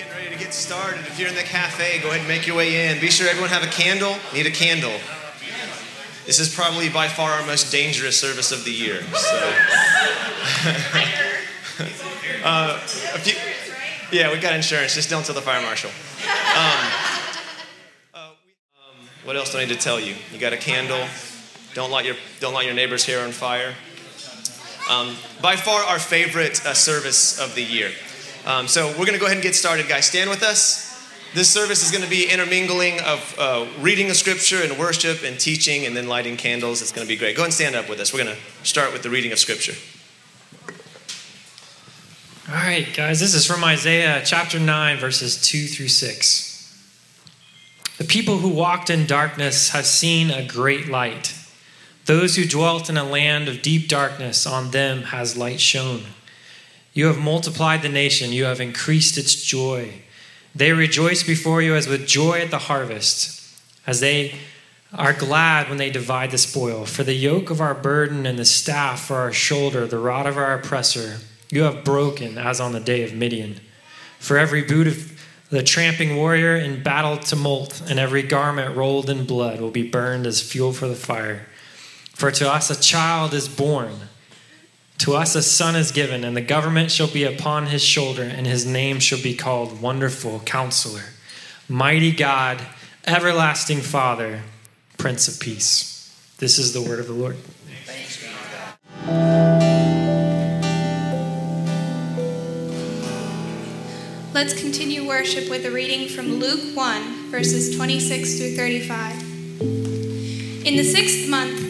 getting ready to get started. If you're in the cafe, go ahead and make your way in. Be sure everyone have a candle. Need a candle. This is probably by far our most dangerous service of the year. So. uh, few, yeah, we got insurance. Just don't tell the fire marshal. Um, uh, um, what else do I need to tell you? You got a candle. Don't light your don't light your neighbor's hair on fire. Um, by far our favorite uh, service of the year. Um, so we're going to go ahead and get started, guys. Stand with us. This service is going to be intermingling of uh, reading the scripture and worship and teaching and then lighting candles. It's going to be great. Go and stand up with us. We're going to start with the reading of scripture. All right, guys, this is from Isaiah chapter 9, verses 2 through 6. The people who walked in darkness have seen a great light. Those who dwelt in a land of deep darkness, on them has light shone. You have multiplied the nation, you have increased its joy. They rejoice before you as with joy at the harvest, as they are glad when they divide the spoil. For the yoke of our burden and the staff for our shoulder, the rod of our oppressor, you have broken as on the day of Midian. For every boot of the tramping warrior in battle tumult, and every garment rolled in blood will be burned as fuel for the fire. For to us a child is born to us a son is given, and the government shall be upon his shoulder, and his name shall be called Wonderful Counselor, Mighty God, Everlasting Father, Prince of Peace. This is the word of the Lord. Let's continue worship with a reading from Luke 1, verses 26 through 35. In the sixth month,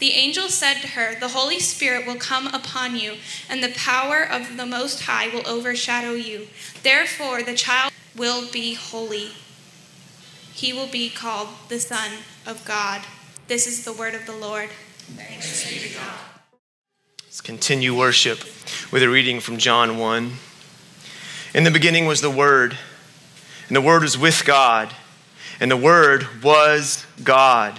The angel said to her, The Holy Spirit will come upon you, and the power of the Most High will overshadow you. Therefore, the child will be holy. He will be called the Son of God. This is the word of the Lord. Thanks be to God. Let's continue worship with a reading from John 1. In the beginning was the Word, and the Word was with God, and the Word was God.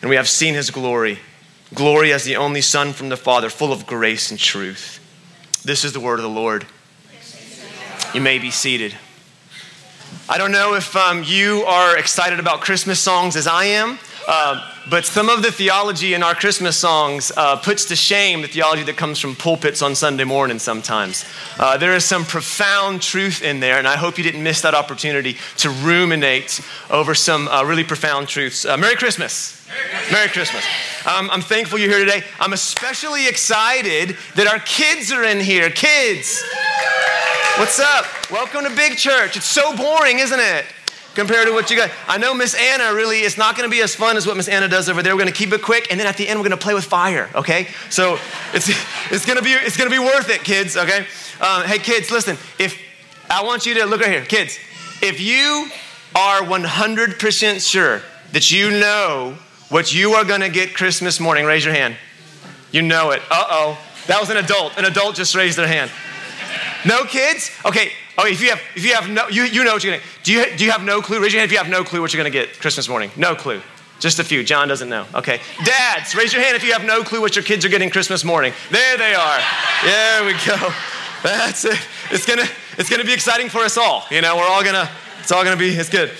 and we have seen his glory glory as the only Son from the Father, full of grace and truth. This is the word of the Lord. You may be seated. I don't know if um, you are excited about Christmas songs as I am. Uh, but some of the theology in our Christmas songs uh, puts to shame the theology that comes from pulpits on Sunday morning sometimes. Uh, there is some profound truth in there, and I hope you didn't miss that opportunity to ruminate over some uh, really profound truths. Uh, Merry Christmas. Merry Christmas. Um, I'm thankful you're here today. I'm especially excited that our kids are in here. Kids, what's up? Welcome to Big Church. It's so boring, isn't it? Compared to what you got. I know Miss Anna really, it's not gonna be as fun as what Miss Anna does over there. We're gonna keep it quick, and then at the end, we're gonna play with fire, okay? So it's, it's, gonna, be, it's gonna be worth it, kids, okay? Um, hey, kids, listen, if I want you to look right here, kids, if you are 100% sure that you know what you are gonna get Christmas morning, raise your hand. You know it. Uh oh. That was an adult. An adult just raised their hand. No kids? Okay. Oh, if you have, if you have no, you, you know what you're gonna. Do you, do you have no clue? Raise your hand if you have no clue what you're gonna get Christmas morning. No clue. Just a few. John doesn't know. Okay. Dads, raise your hand if you have no clue what your kids are getting Christmas morning. There they are. There we go. That's it. It's gonna, it's gonna be exciting for us all. You know, we're all gonna, it's all gonna be, it's good.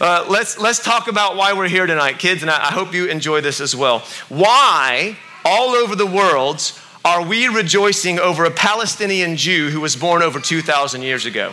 Uh, let's let's talk about why we're here tonight, kids, and I, I hope you enjoy this as well. Why all over the world are we rejoicing over a Palestinian Jew who was born over 2,000 years ago?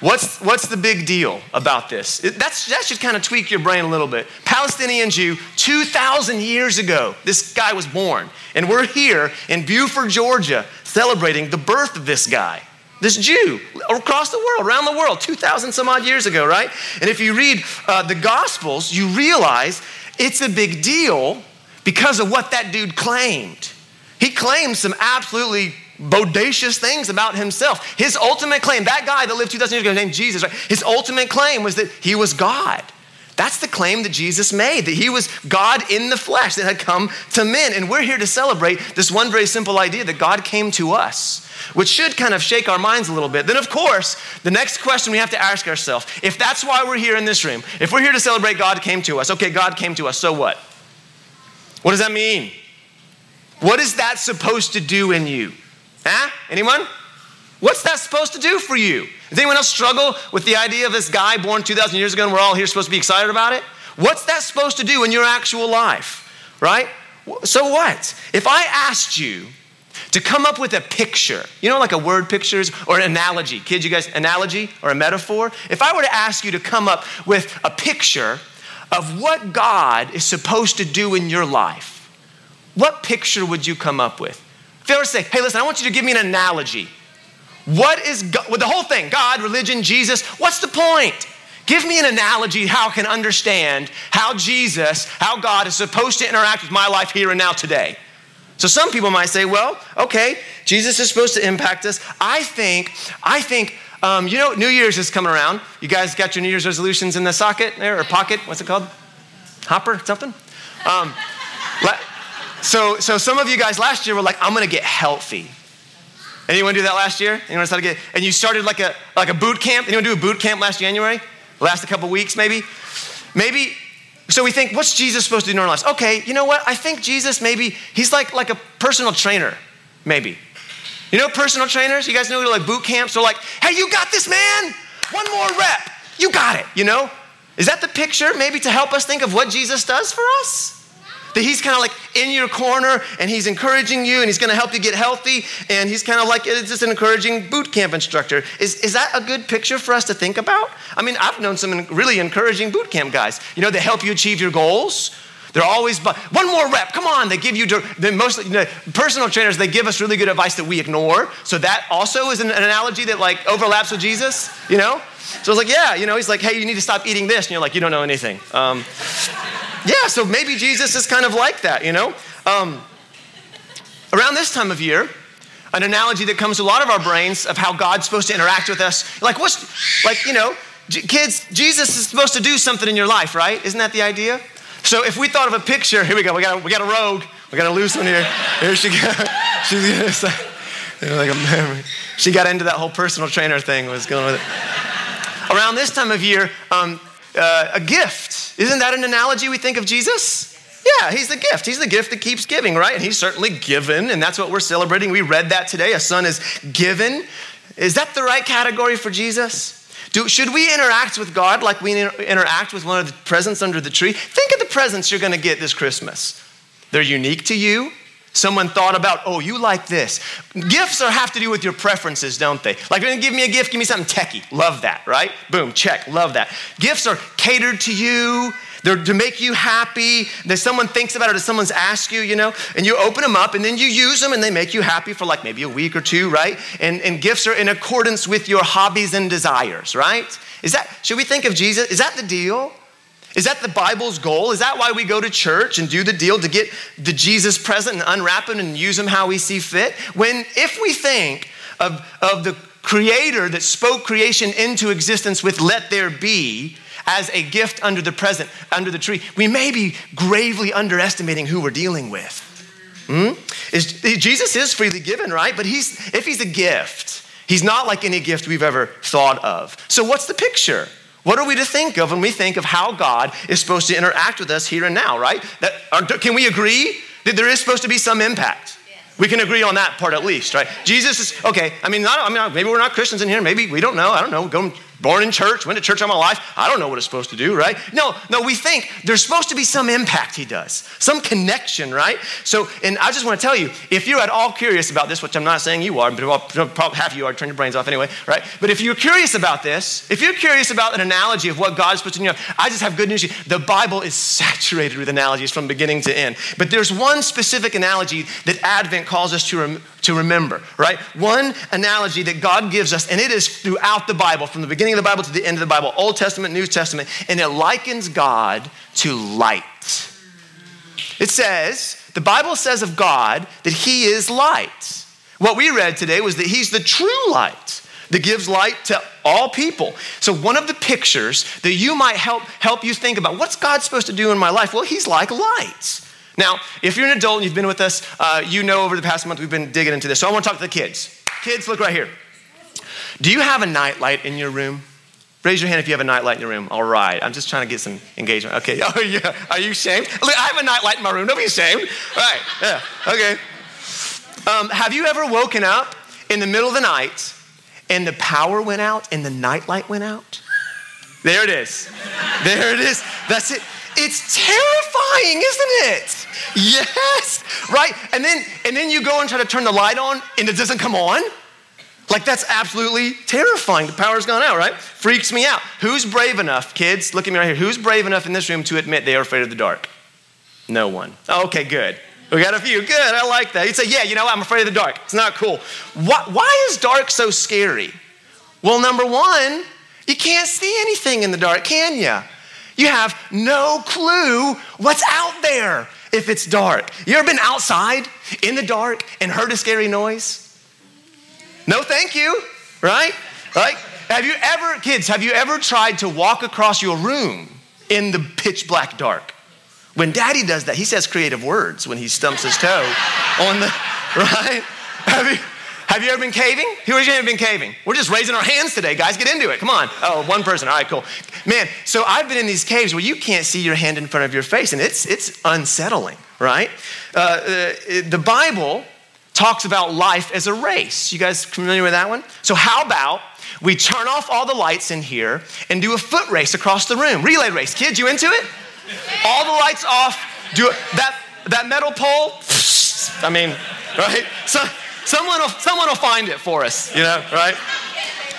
What's, what's the big deal about this? That's, that should kind of tweak your brain a little bit. Palestinian Jew, 2,000 years ago, this guy was born. And we're here in Buford, Georgia, celebrating the birth of this guy, this Jew, across the world, around the world, 2,000 some odd years ago, right? And if you read uh, the Gospels, you realize it's a big deal because of what that dude claimed. He claimed some absolutely bodacious things about himself. His ultimate claim, that guy that lived 2,000 years ago named Jesus, right? His ultimate claim was that he was God. That's the claim that Jesus made, that he was God in the flesh that had come to men. And we're here to celebrate this one very simple idea that God came to us, which should kind of shake our minds a little bit. Then, of course, the next question we have to ask ourselves if that's why we're here in this room, if we're here to celebrate God came to us, okay, God came to us, so what? What does that mean? What is that supposed to do in you? Huh? Anyone? What's that supposed to do for you? Does anyone else struggle with the idea of this guy born 2,000 years ago and we're all here supposed to be excited about it? What's that supposed to do in your actual life? Right? So what? If I asked you to come up with a picture, you know, like a word pictures or an analogy, kids, you guys, analogy or a metaphor? If I were to ask you to come up with a picture of what God is supposed to do in your life, what picture would you come up with? If I were to say, hey, listen, I want you to give me an analogy. What is God, with the whole thing, God, religion, Jesus, what's the point? Give me an analogy how I can understand how Jesus, how God is supposed to interact with my life here and now today. So some people might say, well, okay, Jesus is supposed to impact us. I think, I think um, you know, New Year's is coming around. You guys got your New Year's resolutions in the socket there or pocket? What's it called? Hopper, something? Um, so, so some of you guys last year were like, I'm gonna get healthy. Anyone do that last year? Anyone to get, and you started like a, like a boot camp? Anyone do a boot camp last January? Last a couple weeks maybe? Maybe, so we think, what's Jesus supposed to do in our lives? Okay, you know what? I think Jesus maybe, he's like, like a personal trainer, maybe. You know personal trainers? You guys know like boot camps? They're like, hey, you got this, man. One more rep. You got it, you know? Is that the picture maybe to help us think of what Jesus does for us? That he's kind of like in your corner and he's encouraging you and he's going to help you get healthy and he's kind of like it's just an encouraging boot camp instructor. Is, is that a good picture for us to think about? I mean, I've known some really encouraging boot camp guys. You know, they help you achieve your goals. They're always, one more rep, come on. They give you, the most you know, personal trainers, they give us really good advice that we ignore. So that also is an, an analogy that like overlaps with Jesus, you know? So I was like, yeah, you know, he's like, hey, you need to stop eating this. And you're like, you don't know anything. Um, yeah, so maybe Jesus is kind of like that, you know? Um, around this time of year, an analogy that comes to a lot of our brains of how God's supposed to interact with us. Like, what's, like, you know, kids, Jesus is supposed to do something in your life, right? Isn't that the idea? So if we thought of a picture, here we go. We got a, we got a rogue. We got a loose one here. Here she goes. She's like a, she got into that whole personal trainer thing. Was going with it. Around this time of year, um, uh, a gift. Isn't that an analogy we think of Jesus? Yeah, he's the gift. He's the gift that keeps giving, right? And he's certainly given, and that's what we're celebrating. We read that today. A son is given. Is that the right category for Jesus? Do, should we interact with God like we inter- interact with one of the presents under the tree? Think of the presents you're going to get this Christmas. They're unique to you. Someone thought about, oh, you like this. Gifts are, have to do with your preferences, don't they? Like, you're gonna give me a gift, give me something techie. Love that, right? Boom, check, love that. Gifts are catered to you. they're to make you happy, that someone thinks about it, or someone's asked you, you know, and you open them up and then you use them and they make you happy for like maybe a week or two, right? And, and gifts are in accordance with your hobbies and desires, right? Is that, should we think of Jesus? Is that the deal? Is that the Bible's goal? Is that why we go to church and do the deal to get the Jesus present and unwrap him and use him how we see fit? When, if we think of, of the creator that spoke creation into existence with let there be as a gift under the present, under the tree, we may be gravely underestimating who we're dealing with. Hmm? Is, Jesus is freely given, right? But he's, if he's a gift, he's not like any gift we've ever thought of. So, what's the picture? What are we to think of when we think of how God is supposed to interact with us here and now, right? That, can we agree that there is supposed to be some impact? We can agree on that part at least, right? Jesus is, okay, I mean, not, I mean, maybe we're not Christians in here. Maybe we don't know. I don't know. Go born in church, went to church all my life. I don't know what it's supposed to do, right? No, no, we think there's supposed to be some impact he does, some connection, right? So, and I just want to tell you, if you're at all curious about this, which I'm not saying you are, but probably half of you are, turn your brains off anyway, right? But if you're curious about this, if you're curious about an analogy of what God's supposed to do, I just have good news. The Bible is saturated with analogies from beginning to end. But there's one specific analogy that Advent calls us to, rem- to remember, right? One analogy that God gives us, and it is throughout the Bible, from the beginning of the Bible to the end of the Bible, Old Testament, New Testament, and it likens God to light. It says, the Bible says of God that He is light. What we read today was that He's the true light that gives light to all people. So one of the pictures that you might help help you think about what's God supposed to do in my life? Well, He's like light. Now, if you're an adult and you've been with us, uh, you know over the past month we've been digging into this. So I want to talk to the kids. Kids, look right here. Do you have a nightlight in your room? Raise your hand if you have a nightlight in your room. All right. I'm just trying to get some engagement. Okay. Oh, yeah. Are you ashamed? I have a nightlight in my room. Don't be ashamed. All right. Yeah. Okay. Um, have you ever woken up in the middle of the night and the power went out and the nightlight went out? There it is. There it is. That's it. It's terrifying, isn't it? Yes. Right? And then and then you go and try to turn the light on and it doesn't come on. Like, that's absolutely terrifying. The power's gone out, right? Freaks me out. Who's brave enough, kids? Look at me right here. Who's brave enough in this room to admit they are afraid of the dark? No one. Oh, okay, good. We got a few. Good. I like that. You'd say, yeah, you know, I'm afraid of the dark. It's not cool. Why, why is dark so scary? Well, number one, you can't see anything in the dark, can you? You have no clue what's out there if it's dark. You ever been outside in the dark and heard a scary noise? No, thank you, right? Like, have you ever, kids, have you ever tried to walk across your room in the pitch black dark? When daddy does that, he says creative words when he stumps his toe on the, right? Have you, have you ever been caving? Who has ever been caving? We're just raising our hands today, guys. Get into it. Come on. Oh, one person. All right, cool. Man, so I've been in these caves where you can't see your hand in front of your face, and it's, it's unsettling, right? Uh, uh, the Bible talks about life as a race. You guys familiar with that one? So, how about we turn off all the lights in here and do a foot race across the room? Relay race. Kids, you into it? All the lights off. Do it. That, that metal pole, I mean, right? So, someone, will, someone will find it for us, you know, right?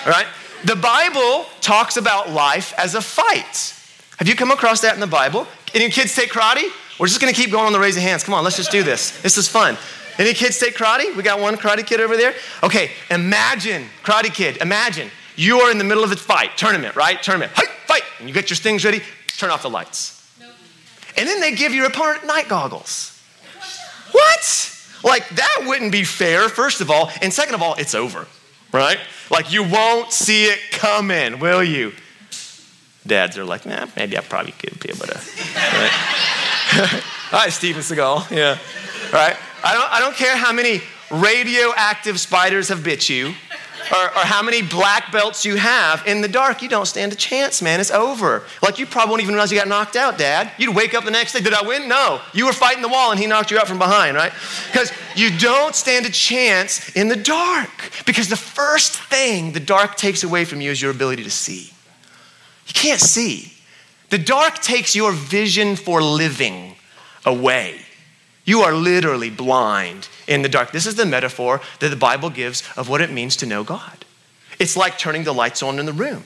Right? The Bible talks about life as a fight. Have you come across that in the Bible? Any kids take karate? We're just gonna keep going on the raising hands. Come on, let's just do this. This is fun. Any kids take karate? We got one karate kid over there. Okay, imagine, karate kid, imagine you are in the middle of a fight, tournament, right? Tournament, hey, fight, and you get your things ready, turn off the lights. Nope. And then they give your opponent night goggles. What? Like, that wouldn't be fair, first of all. And second of all, it's over, right? Like, you won't see it coming, will you? Dads are like, nah, maybe I probably could be able to. Right? Hi, Steven Seagal. Yeah. Right? I don't, I don't care how many radioactive spiders have bit you or, or, how many black belts you have. In the dark, you don't stand a chance, man. It's over. Like, you probably won't even realize you got knocked out, Dad. You'd wake up the next day. Did I win? No. You were fighting the wall and he knocked you out from behind, right? Because you don't stand a chance in the dark. Because the first thing the dark takes away from you is your ability to see. You can't see. The dark takes your vision for living away. You are literally blind in the dark. This is the metaphor that the Bible gives of what it means to know God. It's like turning the lights on in the room.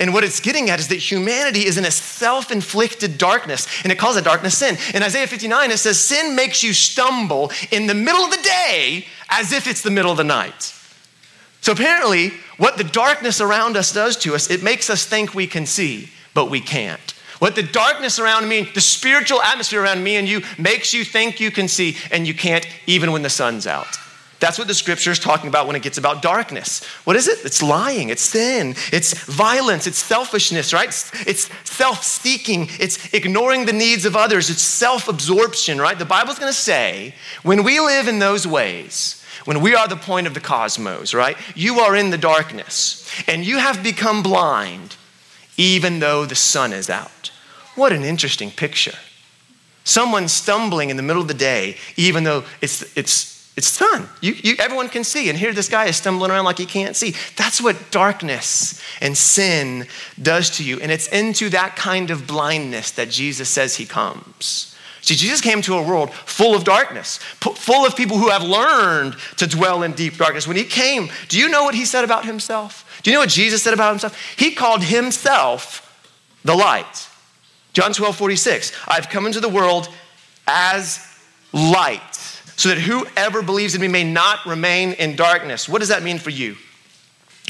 And what it's getting at is that humanity is in a self inflicted darkness, and it calls that darkness sin. In Isaiah 59, it says, Sin makes you stumble in the middle of the day as if it's the middle of the night. So apparently, what the darkness around us does to us, it makes us think we can see, but we can't. What the darkness around me, the spiritual atmosphere around me and you makes you think you can see, and you can't even when the sun's out. That's what the scripture is talking about when it gets about darkness. What is it? It's lying, it's sin, it's violence, it's selfishness, right? It's self seeking, it's ignoring the needs of others, it's self absorption, right? The Bible's gonna say when we live in those ways, when we are the point of the cosmos, right? You are in the darkness and you have become blind even though the sun is out. What an interesting picture. Someone stumbling in the middle of the day, even though it's, it's it's sun. You, you, everyone can see. And here this guy is stumbling around like he can't see. That's what darkness and sin does to you. And it's into that kind of blindness that Jesus says he comes. See, Jesus came to a world full of darkness, full of people who have learned to dwell in deep darkness. When he came, do you know what he said about himself? Do you know what Jesus said about himself? He called himself the light. John 12, 46. I've come into the world as light so that whoever believes in me may not remain in darkness. What does that mean for you?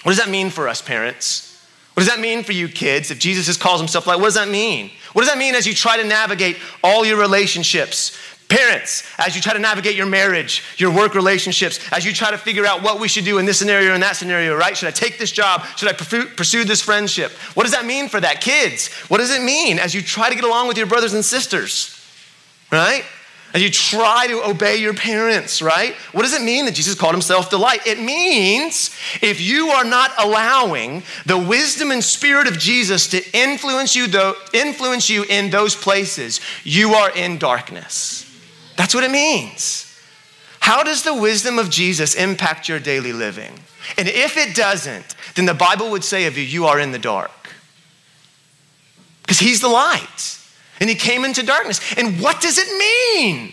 What does that mean for us, parents? What does that mean for you, kids? If Jesus just calls himself light, what does that mean? What does that mean as you try to navigate all your relationships? Parents, as you try to navigate your marriage, your work relationships, as you try to figure out what we should do in this scenario and that scenario, right? Should I take this job? Should I pursue this friendship? What does that mean for that? Kids, what does it mean as you try to get along with your brothers and sisters, right? As you try to obey your parents, right? What does it mean that Jesus called himself the light? It means if you are not allowing the wisdom and spirit of Jesus to influence you, though, influence you in those places, you are in darkness. That's what it means. How does the wisdom of Jesus impact your daily living? And if it doesn't, then the Bible would say of you, you are in the dark. Because he's the light and he came into darkness. And what does it mean?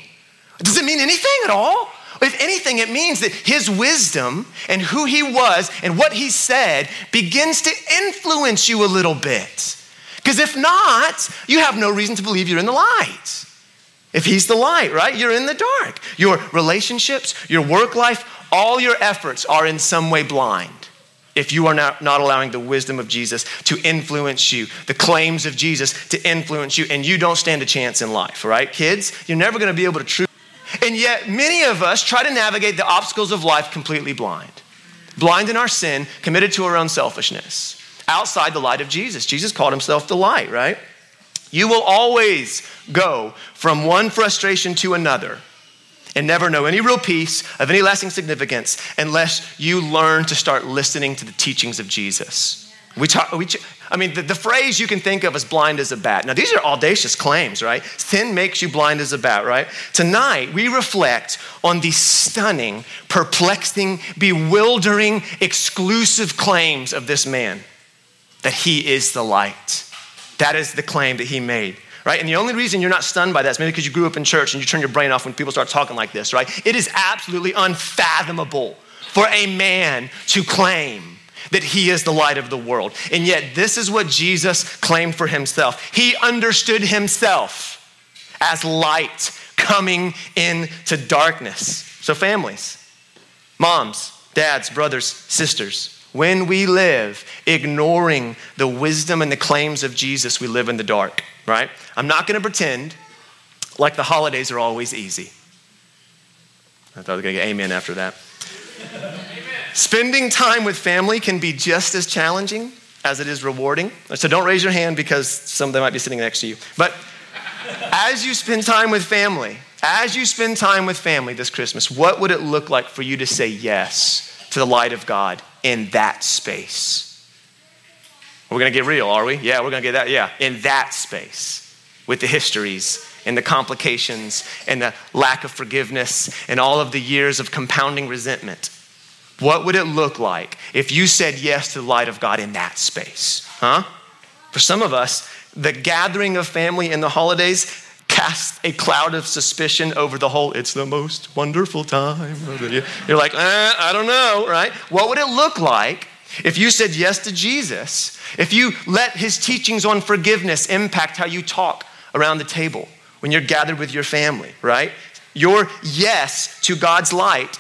Does it mean anything at all? If anything, it means that his wisdom and who he was and what he said begins to influence you a little bit. Because if not, you have no reason to believe you're in the light. If he's the light, right? You're in the dark. Your relationships, your work life, all your efforts are in some way blind if you are not, not allowing the wisdom of Jesus to influence you, the claims of Jesus to influence you, and you don't stand a chance in life, right? Kids, you're never going to be able to truly. And yet, many of us try to navigate the obstacles of life completely blind. Blind in our sin, committed to our own selfishness, outside the light of Jesus. Jesus called himself the light, right? You will always go from one frustration to another and never know any real peace of any lasting significance unless you learn to start listening to the teachings of Jesus. We talk, we, I mean, the, the, phrase you can think of as blind as a bat. Now, these are audacious claims, right? Sin makes you blind as a bat, right? Tonight, we reflect on the stunning, perplexing, bewildering, exclusive claims of this man that he is the light. That is the claim that he made right? And the only reason you're not stunned by that is maybe because you grew up in church and you turn your brain off when people start talking like this, right? It is absolutely unfathomable for a man to claim that he is the light of the world. And yet, this is what Jesus claimed for himself. He understood himself as light coming into darkness. So, families, moms, dads, brothers, sisters, when we live ignoring the wisdom and the claims of Jesus, we live in the dark, right? I'm not going to pretend like the holidays are always easy. I thought I was going to get amen after that. Amen. Spending time with family can be just as challenging as it is rewarding. So don't raise your hand because some of them might be sitting next to you. But as you spend time with family, as you spend time with family this Christmas, what would it look like for you to say yes to the light of God in that space. We're going to get real, are we? Yeah, we're going to get that. Yeah, in that space with the histories and the complications and the lack of forgiveness and all of the years of compounding resentment. What would it look like if you said yes to the light of God in that space? Huh? For some of us, the gathering of family in the holidays cast a cloud of suspicion over the whole, it's the most wonderful time. You're like, eh, I don't know, right? What would it look like If you said yes to Jesus, if you let his teachings on forgiveness impact how you talk around the table when you're gathered with your family, right? Your yes to God's light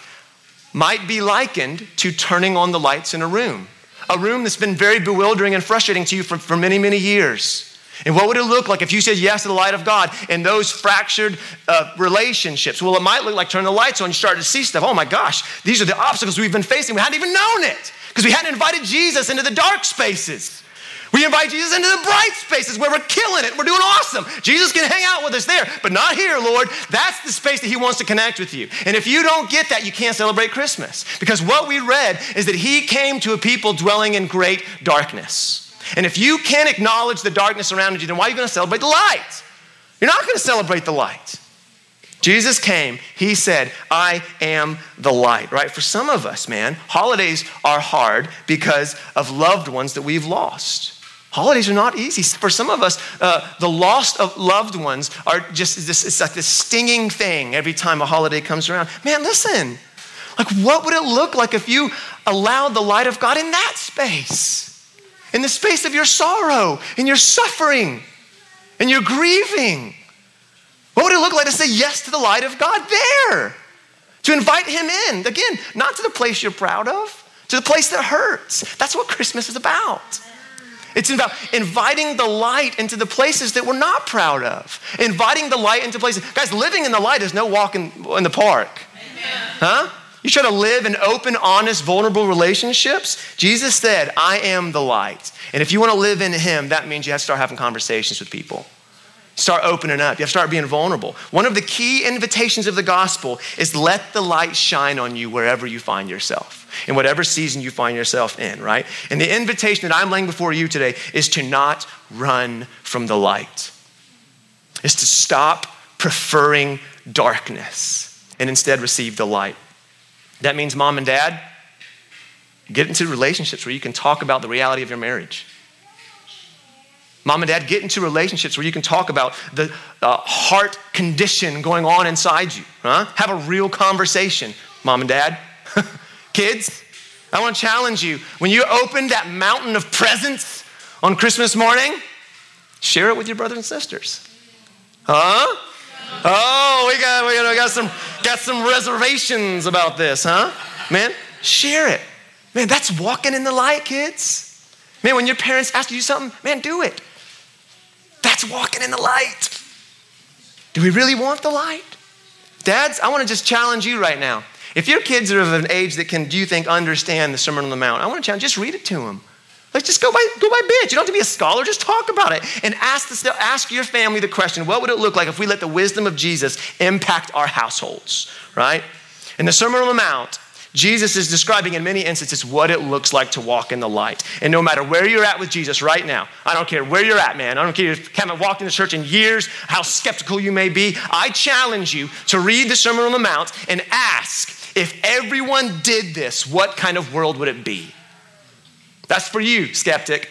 might be likened to turning on the lights in a room, a room that's been very bewildering and frustrating to you for, for many, many years. And what would it look like if you said yes to the light of God in those fractured uh, relationships? Well, it might look like turning the lights on, you start to see stuff. Oh my gosh, these are the obstacles we've been facing. We hadn't even known it because we hadn't invited Jesus into the dark spaces. We invite Jesus into the bright spaces where we're killing it. We're doing awesome. Jesus can hang out with us there, but not here, Lord. That's the space that He wants to connect with you. And if you don't get that, you can't celebrate Christmas. Because what we read is that He came to a people dwelling in great darkness. And if you can't acknowledge the darkness around you, then why are you going to celebrate the light? You're not going to celebrate the light. Jesus came, he said, I am the light, right? For some of us, man, holidays are hard because of loved ones that we've lost. Holidays are not easy. For some of us, uh, the lost of loved ones are just this, it's like this stinging thing every time a holiday comes around. Man, listen, like what would it look like if you allowed the light of God in that space? In the space of your sorrow, in your suffering, in your grieving. What would it look like to say yes to the light of God there? To invite Him in. Again, not to the place you're proud of, to the place that hurts. That's what Christmas is about. It's about inviting the light into the places that we're not proud of. Inviting the light into places. Guys, living in the light is no walk in, in the park. Amen. Huh? You try to live in open, honest, vulnerable relationships. Jesus said, I am the light. And if you want to live in Him, that means you have to start having conversations with people. Start opening up. You have to start being vulnerable. One of the key invitations of the gospel is let the light shine on you wherever you find yourself, in whatever season you find yourself in, right? And the invitation that I'm laying before you today is to not run from the light, is to stop preferring darkness and instead receive the light. That means, mom and dad, get into relationships where you can talk about the reality of your marriage. Mom and dad, get into relationships where you can talk about the uh, heart condition going on inside you. Huh? Have a real conversation, mom and dad. Kids, I want to challenge you. When you open that mountain of presents on Christmas morning, share it with your brothers and sisters. Huh? Oh, we got, we got, some, got some reservations about this, huh? Man, share it. Man, that's walking in the light, kids. Man, when your parents ask you something, man, do it. That's walking in the light. Do we really want the light? Dads, I want to just challenge you right now. If your kids are of an age that can, do you think, understand the Sermon on the Mount, I want to challenge, just read it to them. Let's just go by, go by bits. You don't have to be a scholar, just talk about it. And ask, the, ask your family the question what would it look like if we let the wisdom of Jesus impact our households, right? In the Sermon on the Mount, Jesus is describing in many instances what it looks like to walk in the light. And no matter where you're at with Jesus right now, I don't care where you're at, man. I don't care if you haven't walked in the church in years, how skeptical you may be. I challenge you to read the Sermon on the Mount and ask if everyone did this, what kind of world would it be? That's for you, skeptic.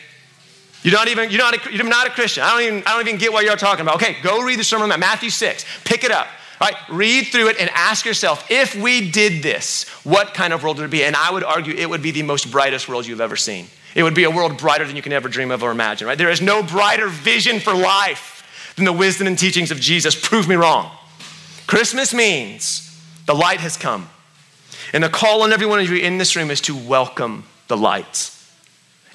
You're not even, you're not a, you're not a Christian. I don't, even, I don't even get what you're talking about. Okay, go read the Sermon on Matthew 6. Pick it up. All right, read through it and ask yourself if we did this, what kind of world would it be? And I would argue it would be the most brightest world you've ever seen. It would be a world brighter than you can ever dream of or imagine, right? There is no brighter vision for life than the wisdom and teachings of Jesus. Prove me wrong. Christmas means the light has come. And the call on every one of you in this room is to welcome the light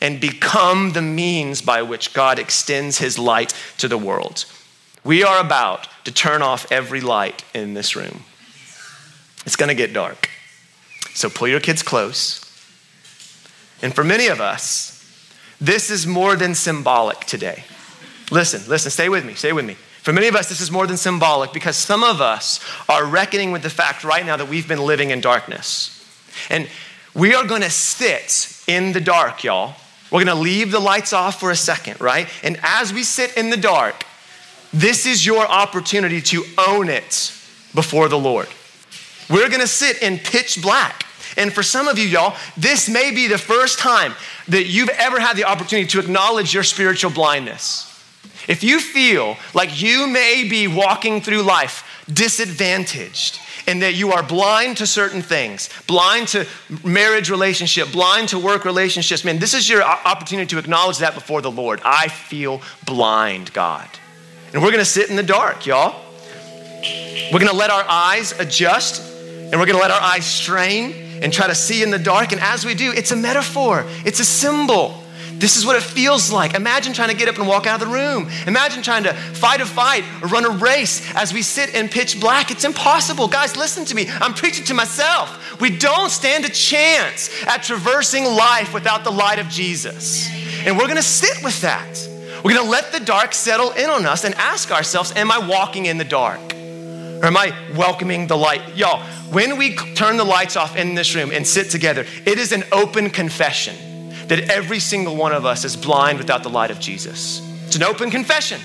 and become the means by which God extends his light to the world. We are about to turn off every light in this room. It's going to get dark. So pull your kids close. And for many of us, this is more than symbolic today. Listen, listen, stay with me, stay with me. For many of us, this is more than symbolic because some of us are reckoning with the fact right now that we've been living in darkness. And we are going to sit in the dark, y'all, we're to leave the lights off for a second, right? And as we sit in the dark, this is your opportunity to own it before the Lord. We're to sit in pitch black. And for some of you, y'all, this may be the first time that you've ever had the opportunity to acknowledge your spiritual blindness. If you feel like you may be walking through life disadvantaged and that you are blind to certain things, blind to marriage relationship, blind to work relationships, man, this is your opportunity to acknowledge that before the Lord. I feel blind, God. And we're gonna sit in the dark, y'all. We're gonna let our eyes adjust and we're gonna let our eyes strain and try to see in the dark. And as we do, it's a metaphor, it's a symbol. This is what it feels like. Imagine trying to get up and walk out of the room. Imagine trying to fight a fight or run a race as we sit in pitch black. It's impossible. Guys, listen to me. I'm preaching to myself. We don't stand a chance at traversing life without the light of Jesus. And we're going to sit with that. We're going to let the dark settle in on us and ask ourselves Am I walking in the dark? Or am I welcoming the light? Y'all, when we turn the lights off in this room and sit together, it is an open confession that every single one of us is blind without the light of Jesus. It's an open confession.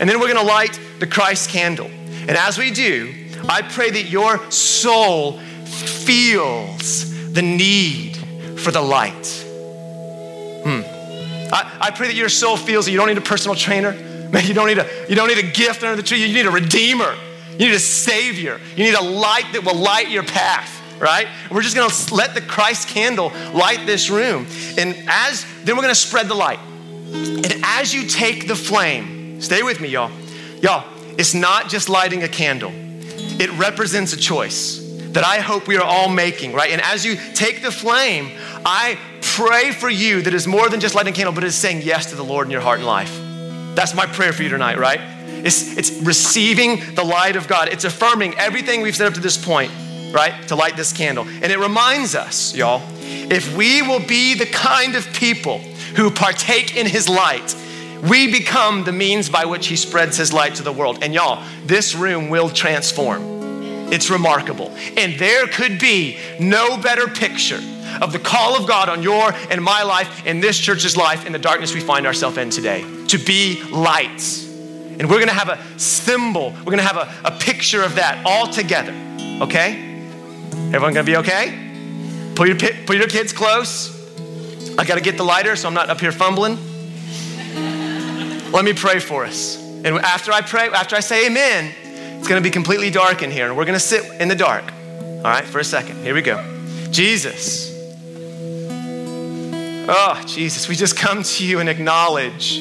And then we're gonna light the Christ candle. And as we do, I pray that your soul feels the need for the light. Hmm. I, I pray that your soul feels that you don't need a personal trainer. Man, you don't need a, you don't need a gift under the tree. You need a redeemer. You need a savior. You need a light that will light your path right? We're just gonna let the Christ candle light this room. And as, then we're gonna spread the light. And as you take the flame, stay with me, y'all. Y'all, it's not just lighting a candle, it represents a choice that I hope we are all making, right? And as you take the flame, I pray for you that is more than just lighting a candle, but is saying yes to the Lord in your heart and life. That's my prayer for you tonight, right? It's, it's receiving the light of God. It's affirming everything we've said up to this point right? To light this candle. And it reminds us, y'all, if we will be the kind of people who partake in his light, we become the means by which he spreads his light to the world. And y'all, this room will transform. It's remarkable. And there could be no better picture of the call of God on your and my life and this church's life in the darkness we find ourselves in today to be lights. And we're gonna have a symbol, we're gonna have a, a picture of that all together, okay? Everyone gonna be okay? Pull your, pull your kids close. I gotta get the lighter so I'm not up here fumbling. Let me pray for us. And after I pray, after I say amen, it's gonna be completely dark in here and we're gonna sit in the dark. All right, for a second. Here we go. Jesus. Oh, Jesus, we just come to you and acknowledge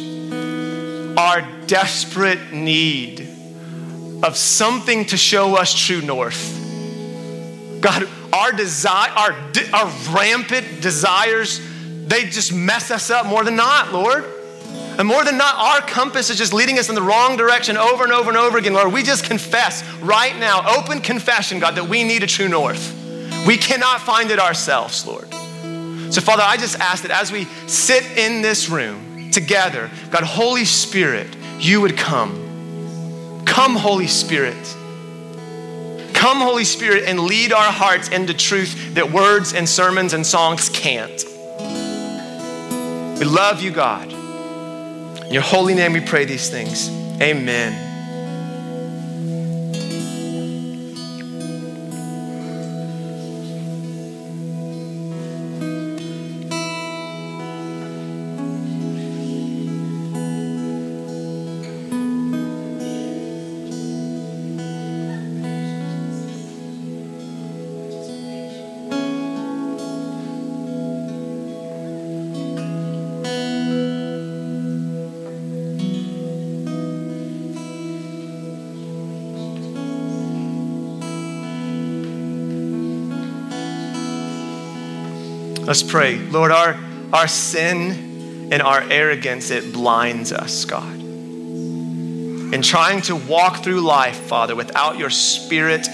our desperate need of something to show us true north. God, our desire, our, our rampant desires, they just mess us up more than not, Lord. And more than not, our compass is just leading us in the wrong direction over and over and over again, Lord. We just confess right now, open confession, God, that we need a true north. We cannot find it ourselves, Lord. So, Father, I just ask that as we sit in this room together, God, Holy Spirit, you would come. Come, Holy Spirit. Come, Holy Spirit, and lead our hearts into truth that words and sermons and songs can't. We love you, God. In your holy name we pray these things. Amen. Let's pray. Lord, our, our sin and our arrogance, it blinds us, God. And trying to walk through life, Father, without your spirit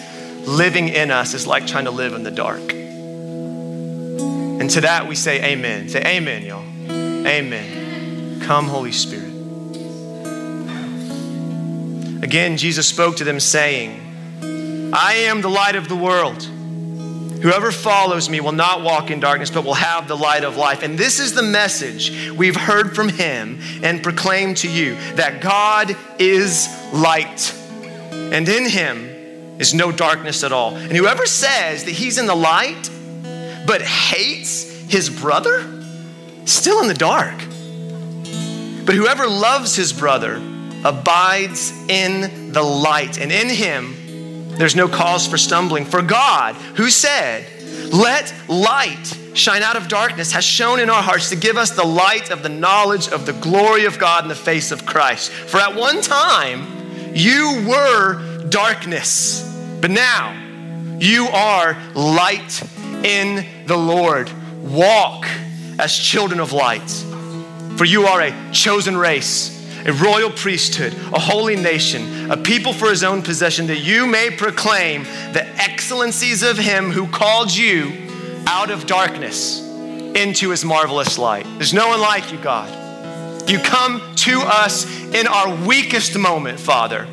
living in us is like trying to live in the dark. And to that we say amen. Say amen, y'all. Amen. Come, Holy Spirit. Again, Jesus spoke to them, saying, I am the light of the world. Whoever follows me will not walk in darkness, but will have the light of life. And this is the message we've heard from him and proclaimed to you that God is light, and in him is no darkness at all. And whoever says that he's in the light, but hates his brother, still in the dark. But whoever loves his brother abides in the light, and in him There's no cause for stumbling. For God, who said, Let light shine out of darkness, has shone in our hearts to give us the light of the knowledge of the glory of God in the face of Christ. For at one time, you were darkness, but now you are light in the Lord. Walk as children of light. For you are a chosen race a royal priesthood, a holy nation, a people for his own possession, that you may proclaim the excellencies of him who called you out of darkness into his marvelous light. There's no one like you, God. You come to us in our weakest moment, Father.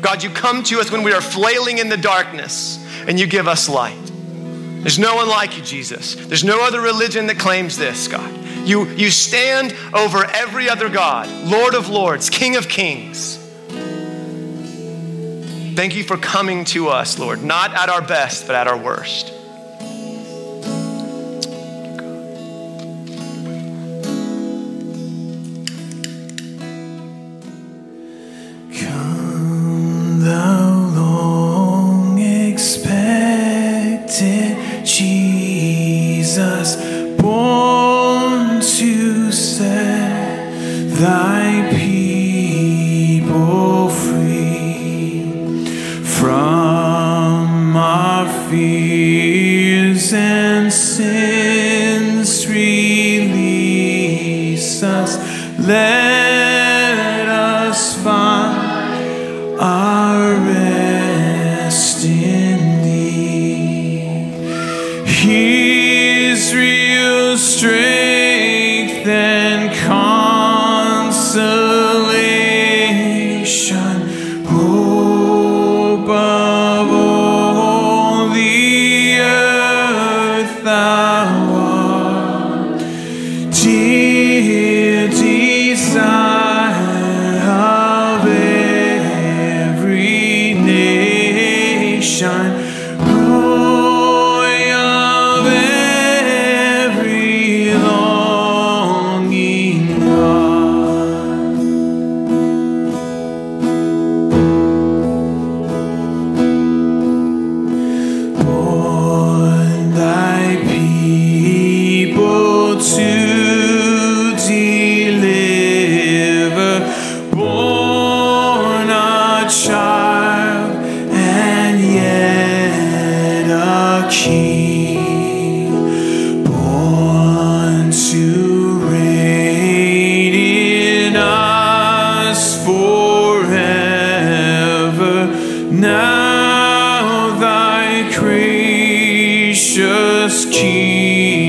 God, you come to us when we are flailing in the darkness and you give us light. There's no one like you, Jesus. There's no other religion that claims this, God. You, you stand over every other God, Lord of lords, King of kings. Thank you for coming to us, Lord, not at our best, but at our worst. Gracious kingdom